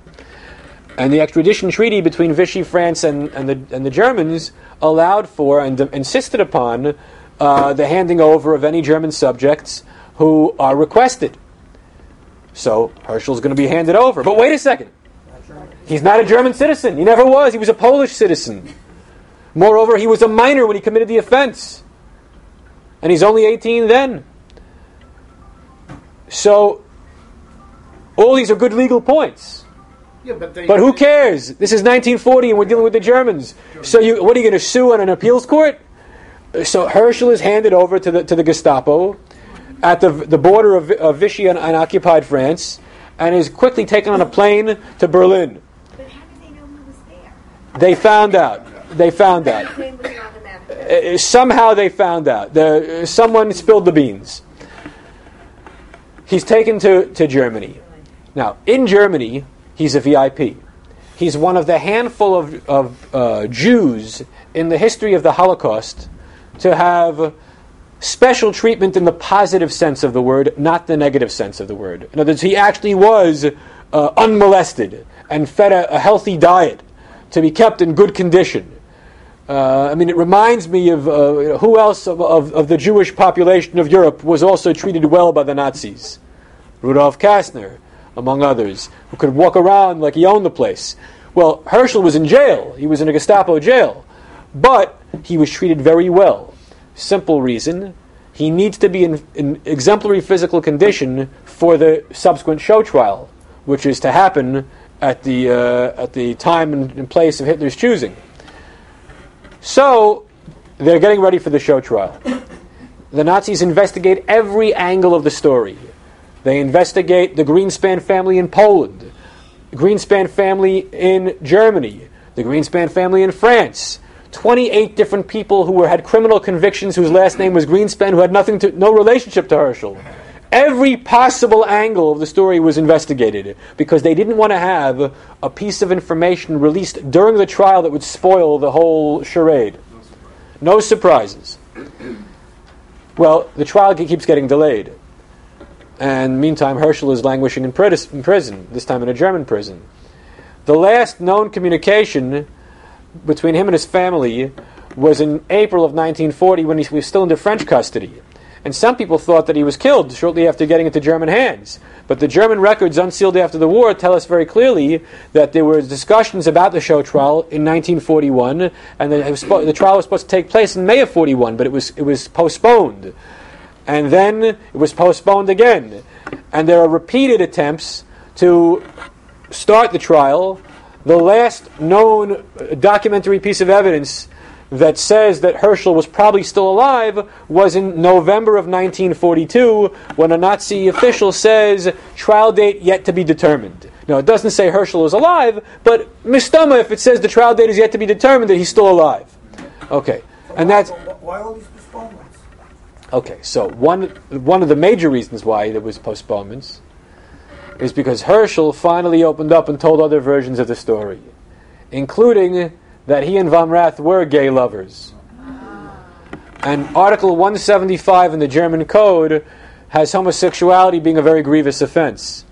And the extradition treaty between Vichy France and, and, the, and the Germans allowed for and insisted upon uh, the handing over of any German subjects who are requested. So Herschel's going to be handed over. But wait a second. He's not a German citizen. He never was. He was a Polish citizen. Moreover, he was a minor when he committed the offense. And he's only 18 then. So, all these are good legal points. Yeah, but they. But who cares? This is 1940 and we're dealing with the Germans. So, you, what are you going to sue on an appeals court? So, Herschel is handed over to the, to the Gestapo at the, the border of, of Vichy and, and occupied France and is quickly taken on a plane to Berlin. But how did they know he was there? They found out. They found out. Somehow they found out. The, someone spilled the beans. He's taken to, to Germany. Now, in Germany, he's a VIP. He's one of the handful of, of uh, Jews in the history of the Holocaust to have special treatment in the positive sense of the word, not the negative sense of the word. In other words, he actually was uh, unmolested and fed a, a healthy diet to be kept in good condition. Uh, I mean, it reminds me of uh, who else of, of, of the Jewish population of Europe was also treated well by the Nazis? Rudolf Kastner, among others, who could walk around like he owned the place. Well, Herschel was in jail. He was in a Gestapo jail. But he was treated very well. Simple reason he needs to be in, in exemplary physical condition for the subsequent show trial, which is to happen at the, uh, at the time and place of Hitler's choosing. So they're getting ready for the show trial. The Nazis investigate every angle of the story. They investigate the Grynszpan family in Poland, the Grynszpan family in Germany, the Grynszpan family in France. 28 different people who were, had criminal convictions whose last name was Grynszpan who had nothing to, no relationship to Herschel. Every possible angle of the story was investigated because they didn't want to have a piece of information released during the trial that would spoil the whole charade. No surprises. Well, the trial keeps getting delayed. And meantime, Herschel is languishing in, in prison, this time in a German prison. The last known communication between him and his family was in April of 1940 when he was still under French custody. And some people thought that he was killed shortly after getting into German hands. But the German records unsealed after the war tell us very clearly that there were discussions about the show trial in 1941, and spo- the trial was supposed to take place in May of 41, but it was, it was postponed. And then it was postponed again. And there are repeated attempts to start the trial. The last known uh, documentary piece of evidence that says that Herschel was probably still alive was in November of 1942 when a Nazi official says trial date yet to be determined. Now it doesn't say Herschel is alive, but mistama if it says the trial date is yet to be determined that he's still alive. Okay, and that's Why, why all these postponements? Okay, so one one of the major reasons why there was postponements is because Herschel finally opened up and told other versions of the story, including that he and Von Rath were gay lovers. And Article 175 in the German Code has homosexuality being a very grievous offense.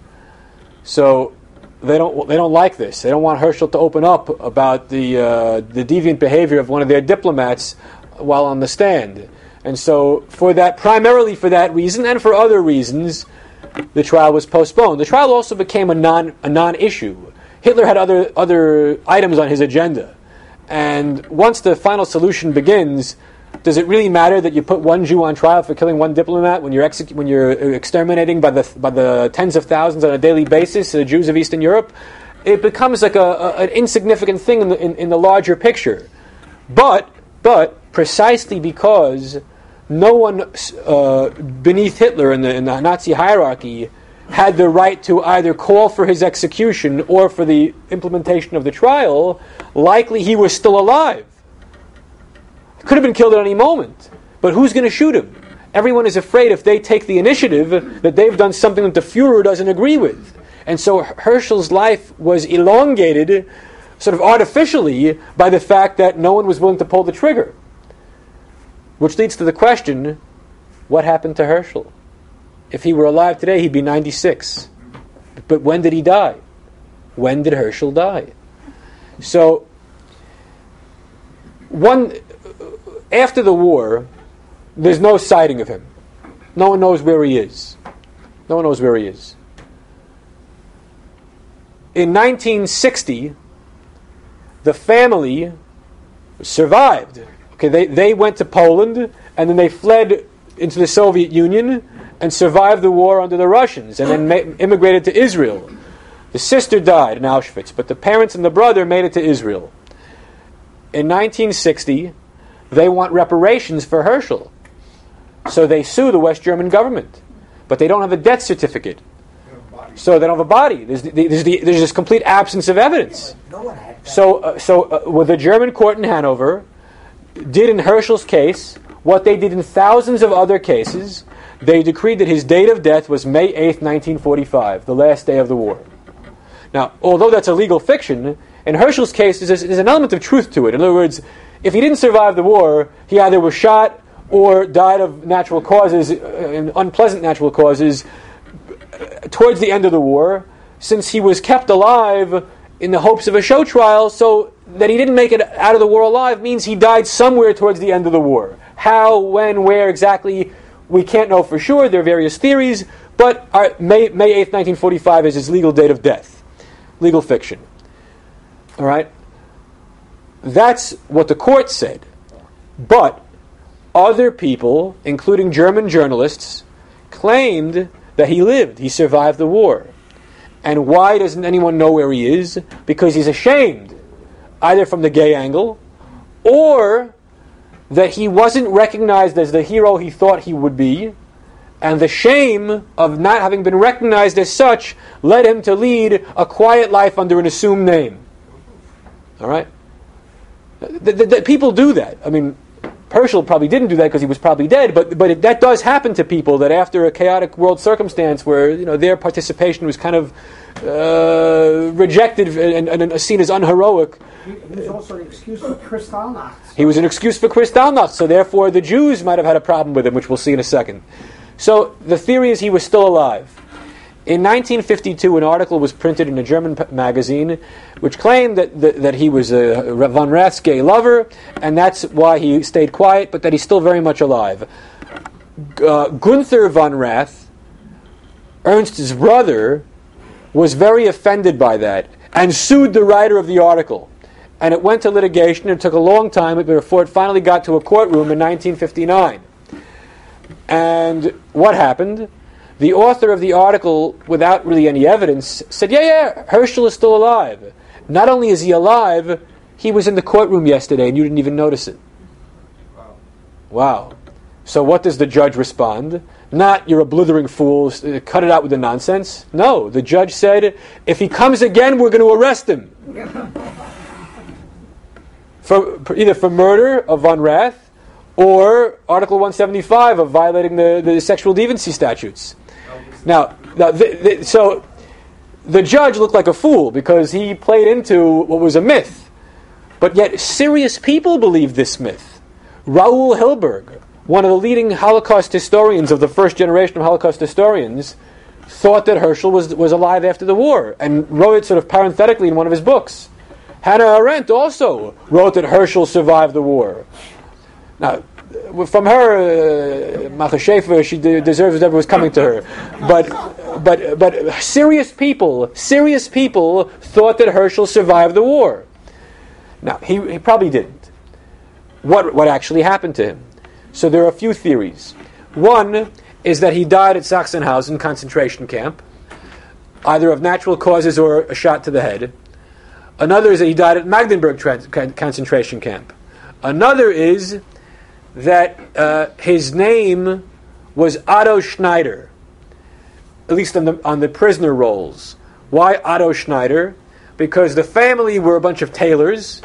So they don't they don't like this. They don't want Herschel to open up about the uh, the deviant behavior of one of their diplomats while on the stand. And so for that primarily for that reason and for other reasons the trial was postponed. The trial also became a non a non-issue. Hitler had other other items on his agenda. And once the final solution begins, does it really matter that you put one Jew on trial for killing one diplomat when you're exec- when you're exterminating by the by the tens of thousands on a daily basis the Jews of Eastern Europe? it becomes like a, a- an insignificant thing in the, in, in the larger picture. But, but precisely because no one uh, beneath Hitler in the, in the Nazi hierarchy had the right to either call for his execution or for the implementation of the trial, likely he was still alive. Could have been killed at any moment. But who's going to shoot him? Everyone is afraid if they take the initiative that they've done something that the Fuhrer doesn't agree with. And so Herschel's life was elongated, sort of artificially, by the fact that no one was willing to pull the trigger. Which leads to the question what happened to Herschel? If he were alive today, he'd be 96. But when did he die? When did Herschel die? So, one after the war, there's no sighting of him. No one knows where he is. No one knows where he is. In 1960, the family survived. Okay, they, they went to Poland and then they fled into the Soviet Union and survived the war under the Russians and then ma- immigrated to Israel. The sister died in Auschwitz, but the parents and the brother made it to Israel. In 1960, they want reparations for Herschel. So they sue the West German government. But they don't have a death certificate. So they don't have a body. There's, the, there's, the, there's this complete absence of evidence. So, uh, so uh, the German court in Hanover did in Herschel's case what they did in thousands of other cases. They decreed that his date of death was May 8th, 1945, the last day of the war. Now, although that's a legal fiction, in Herschel's case, there's, there's an element of truth to it. In other words, if he didn't survive the war, he either was shot or died of natural causes, uh, unpleasant natural causes, uh, towards the end of the war, since he was kept alive in the hopes of a show trial, so that he didn't make it out of the war alive means he died somewhere towards the end of the war. How, when, where exactly, we can't know for sure. There are various theories, but our, May, May 8th, 1945 is his legal date of death. Legal fiction. All right? That's what the court said. But other people, including German journalists, claimed that he lived. He survived the war. And why doesn't anyone know where he is? Because he's ashamed, either from the gay angle or that he wasn't recognized as the hero he thought he would be. And the shame of not having been recognized as such led him to lead a quiet life under an assumed name. All right? Th- th- th- people do that. I mean, Herschel probably didn't do that because he was probably dead, but but it, that does happen to people that after a chaotic world circumstance where you know their participation was kind of uh, rejected and, and, and seen as unheroic, He, he was also an excuse for Kristallnacht. he was an excuse for Kristallnacht. So therefore, the Jews might have had a problem with him, which we'll see in a second. So the theory is he was still alive. In 1952, an article was printed in a German p- magazine which claimed that, that, that he was a von Rath's gay lover, and that's why he stayed quiet, but that he's still very much alive. Uh, Gunther von Rath, Ernst's brother, was very offended by that and sued the writer of the article. And it went to litigation and took a long time before it finally got to a courtroom in 1959. And what happened? The author of the article, without really any evidence, said, Yeah, yeah, Herschel is still alive. Not only is he alive, he was in the courtroom yesterday and you didn't even notice it. Wow. So what does the judge respond? Not, you're a blithering fool, uh, cut it out with the nonsense. No, the judge said, if he comes again, we're going to arrest him. (laughs) for, for- either for murder of Von Rath or Article 175 of violating the, the sexual deviancy statutes. Now, now the, the, so the judge looked like a fool because he played into what was a myth. But yet, serious people believed this myth. Raoul Hilberg, one of the leading Holocaust historians of the first generation of Holocaust historians, thought that Herschel was, was alive after the war and wrote it sort of parenthetically in one of his books. Hannah Arendt also wrote that Herschel survived the war. Now, from her, uh, Macha Schaefer, she de- deserves whatever was coming to her. But, but, but serious people, serious people thought that Herschel survived the war. Now, he, he probably didn't. What, what actually happened to him? So there are a few theories. One is that he died at Sachsenhausen concentration camp. either of natural causes or a shot to the head. Another is that he died at Magdeburg tra- concentration camp. Another is that uh, his name was Otto Schneider, at least on the, on the prisoner rolls. Why Otto Schneider? Because the family were a bunch of tailors,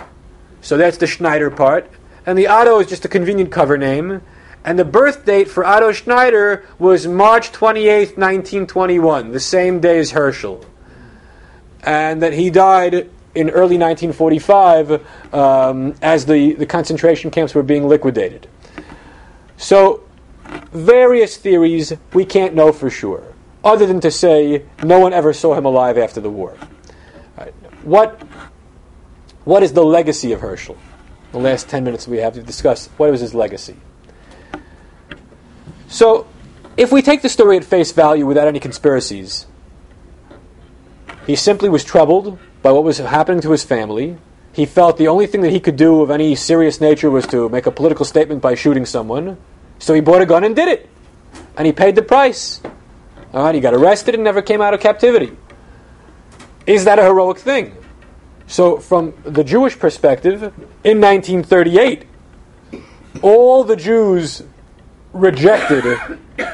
so that's the Schneider part. And the Otto is just a convenient cover name. And the birth date for Otto Schneider was March 28th, 1921, the same day as Herschel. And that he died in early 1945 um, as the, the concentration camps were being liquidated. So, various theories we can't know for sure, other than to say no one ever saw him alive after the war. Right. What, what is the legacy of Herschel? The last 10 minutes we have to discuss what was his legacy. So, if we take the story at face value without any conspiracies, he simply was troubled by what was happening to his family. He felt the only thing that he could do of any serious nature was to make a political statement by shooting someone. So he bought a gun and did it. And he paid the price. All right, he got arrested and never came out of captivity. Is that a heroic thing? So, from the Jewish perspective, in 1938, all the Jews rejected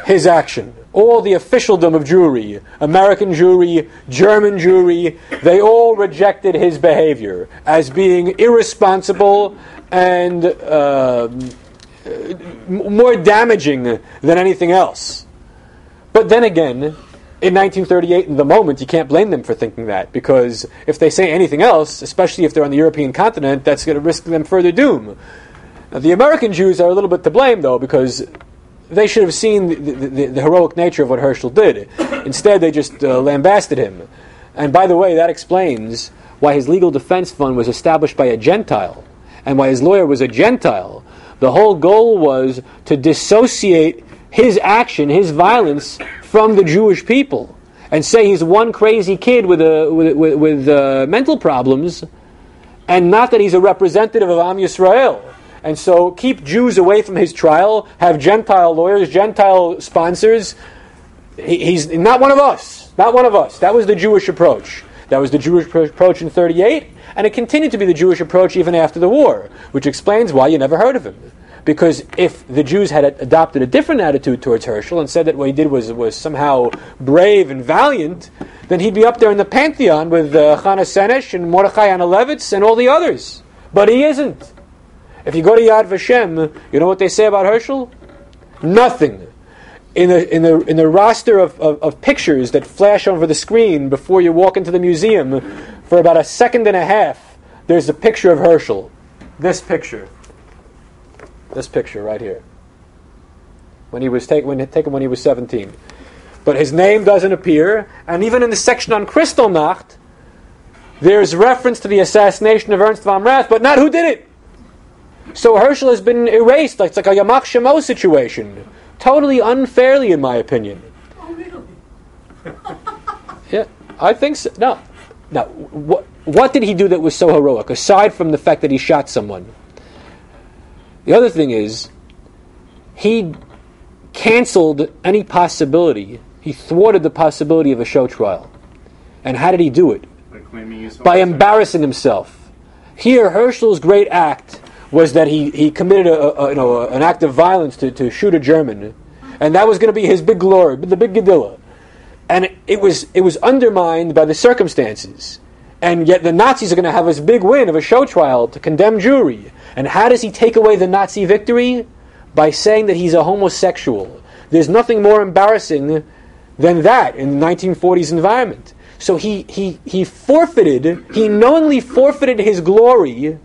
his action. All the officialdom of Jewry, American Jewry, German Jewry, they all rejected his behavior as being irresponsible and uh, more damaging than anything else. But then again, in 1938, in the moment, you can't blame them for thinking that because if they say anything else, especially if they're on the European continent, that's going to risk them further doom. Now, the American Jews are a little bit to blame, though, because they should have seen the, the, the, heroic nature of what Herschel did. Instead, they just uh, lambasted him. And by the way, that explains why his legal defense fund was established by a Gentile and why his lawyer was a Gentile. The whole goal was to dissociate his action, his violence, from the Jewish people and say he's one crazy kid with, a, with, with, with uh, mental problems and not that he's a representative of Am Yisrael. And so keep Jews away from his trial, have Gentile lawyers, Gentile sponsors. He, he's not one of us. Not one of us. That was the Jewish approach. That was the Jewish approach in 38, and it continued to be the Jewish approach even after the war, which explains why you never heard of him. Because if the Jews had adopted a different attitude towards Herschel and said that what he did was, was somehow brave and valiant, then he'd be up there in the pantheon with uh, Chana Senesh and Mordechai Anielewicz and all the others. But he isn't. If you go to Yad Vashem, you know what they say about Herschel? Nothing. In the, in the, in the roster of, of, of, pictures that flash over the screen before you walk into the museum, for about a second and a half, there's a picture of Herschel. This picture. This picture right here. When he was take, when, taken when he was 17. But his name doesn't appear, and even in the section on Kristallnacht, there's reference to the assassination of Ernst von Rath, but not who did it. So Herschel has been erased. Like, it's like a Yamach Shemo situation. Totally unfairly, in my opinion. Oh, (laughs) really? yeah, I think so. No. Now, what, what did he do that was so heroic, aside from the fact that he shot someone? The other thing is, he canceled any possibility, he thwarted the possibility of a show trial. And how did he do it? By, By embarrassing himself. Here, Herschel's great act was that he, he committed a, a you know, an act of violence to, to shoot a German, and that was going to be his big glory, the big Gedilla. And it, it was, it was undermined by the circumstances. And yet the Nazis are going to have this big win of a show trial to condemn Jewry. And how does he take away the Nazi victory? By saying that he's a homosexual. There's nothing more embarrassing than that in the 1940s environment. So he, he, he forfeited, he knowingly forfeited his glory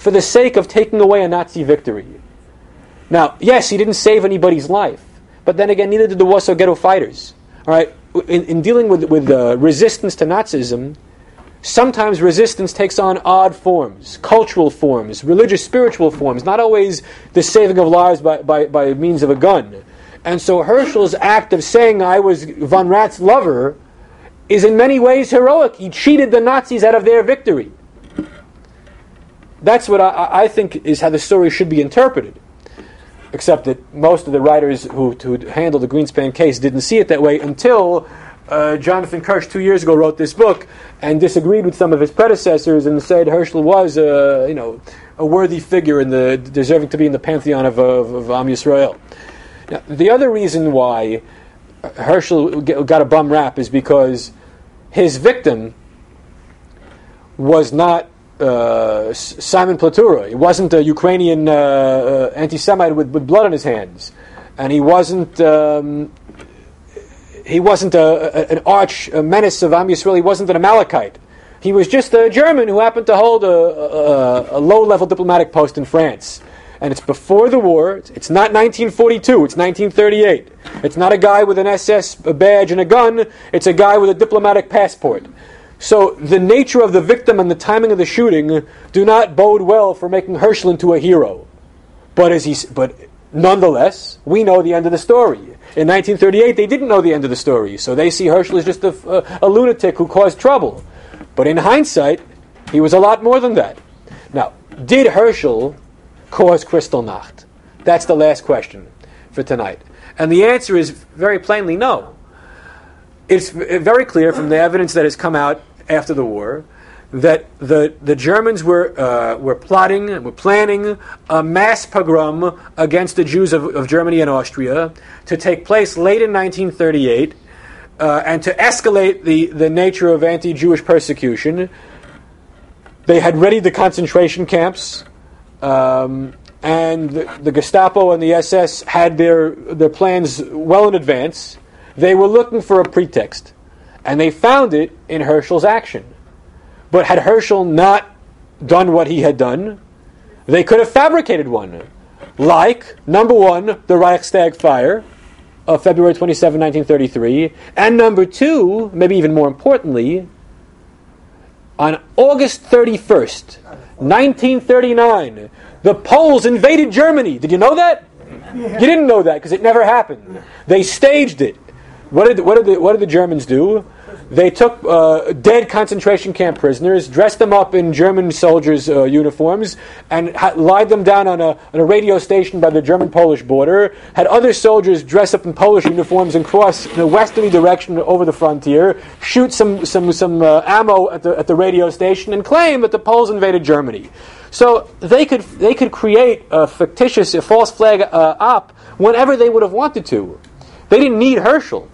for the sake of taking away a Nazi victory. Now, yes, he didn't save anybody's life, but then again, neither did the Warsaw Ghetto fighters. All right, in, in dealing with, with uh, resistance to Nazism, sometimes resistance takes on odd forms, cultural forms, religious, spiritual forms, not always the saving of lives by, by, by means of a gun. And so Herschel's act of saying I was von Rath's lover is in many ways heroic. He cheated the Nazis out of their victory. That's what I, I think is how the story should be interpreted. Except that most of the writers who, who handled the Grynszpan case didn't see it that way until uh, Jonathan Kirsch two years ago wrote this book and disagreed with some of his predecessors and said Herschel was a you know a worthy figure in the deserving to be in the pantheon of, of, of Am Yisrael. Now, the other reason why Herschel got a bum rap is because his victim was not uh, Simon Petliura. He wasn't a Ukrainian uh, uh, anti-Semite with, with, blood on his hands, and he wasn't. Um, he wasn't a, a, an arch a menace of Am Yisrael. He wasn't an Amalekite. He was just a German who happened to hold a, a low-level diplomatic post in France. And it's before the war. It's not 1942. It's 1938. It's not a guy with an SS badge and a gun. It's a guy with a diplomatic passport. So the nature of the victim and the timing of the shooting do not bode well for making Herschel into a hero. But as he, but nonetheless, we know the end of the story. In 1938, they didn't know the end of the story, so they see Herschel as just a, a, a lunatic who caused trouble. But in hindsight, he was a lot more than that. Now, did Herschel cause Kristallnacht? That's the last question for tonight. And the answer is very plainly no. It's very clear from the evidence that has come out after the war that the, the Germans were, uh, were plotting, and were planning a mass pogrom against the Jews of, of Germany and Austria to take place late in 1938 uh, and to escalate the, the nature of anti Jewish persecution. They had readied the concentration camps. Um, and the, the, Gestapo and the SS had their, their plans well in advance. They were looking for a pretext, and they found it in Herschel's action. But had Herschel not done what he had done, they could have fabricated one. Like, number one, the Reichstag fire of February 27, 1933, and number two, maybe even more importantly, on August 31st, 1939, the Poles invaded Germany. Did you know that? You didn't know that because it never happened. They staged it. What did, what, did the, what did the Germans do? They took uh, dead concentration camp prisoners, dressed them up in German soldiers' uh, uniforms, and ha- lied them down on a, on a radio station by the German Polish border. Had other soldiers dress up in Polish uniforms and cross in a westerly direction over the frontier, shoot some, some, some uh, ammo at the, at the radio station, and claim that the Poles invaded Germany. So they could, they could create a fictitious, a false flag uh, op whenever they would have wanted to. They didn't need Herschel.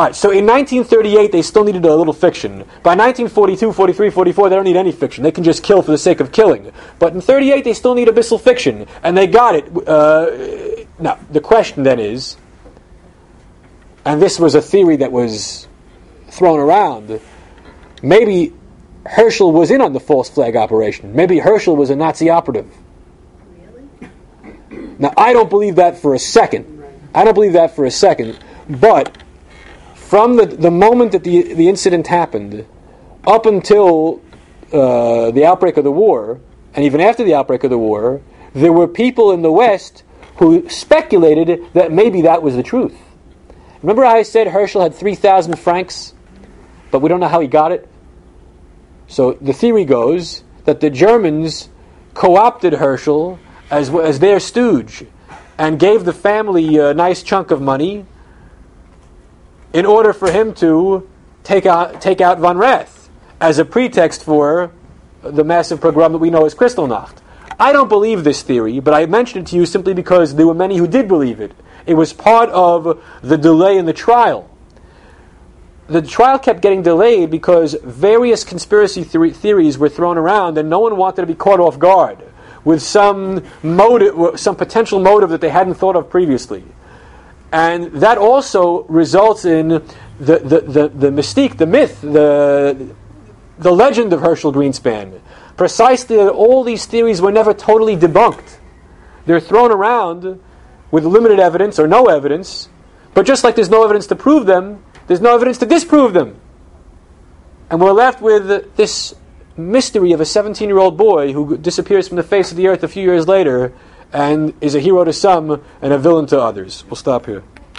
All right, so in 1938, they still needed a little fiction. By 1942, 43, 44, they don't need any fiction. They can just kill for the sake of killing. But in 38, they still need abyssal fiction, and they got it. Uh, now, the question then is, and this was a theory that was thrown around, maybe Herschel was in on the false flag operation. Maybe Herschel was a Nazi operative. Really? Now, I don't believe that for a second. I don't believe that for a second. But from the, the moment that the, the incident happened up until uh, the outbreak of the war, and even after the outbreak of the war, there were people in the West who speculated that maybe that was the truth. Remember I said Herschel had 3,000 francs, but we don't know how he got it? So the theory goes that the Germans co opted Herschel as, as their stooge and gave the family a nice chunk of money in order for him to take out, take out Von Rath as a pretext for the massive pogrom that we know as Kristallnacht. I don't believe this theory, but I mentioned it to you simply because there were many who did believe it. It was part of the delay in the trial. The trial kept getting delayed because various conspiracy theories were thrown around, and no one wanted to be caught off guard with some motive, some potential motive that they hadn't thought of previously. And that also results in the, the, the, the mystique, the myth, the, the legend of Herschel Grynszpan. Precisely that all these theories were never totally debunked. They're thrown around with limited evidence or no evidence, but just like there's no evidence to prove them, there's no evidence to disprove them. And we're left with this mystery of a 17 year old boy who disappears from the face of the earth a few years later and is a hero to some and a villain to others. We'll stop here.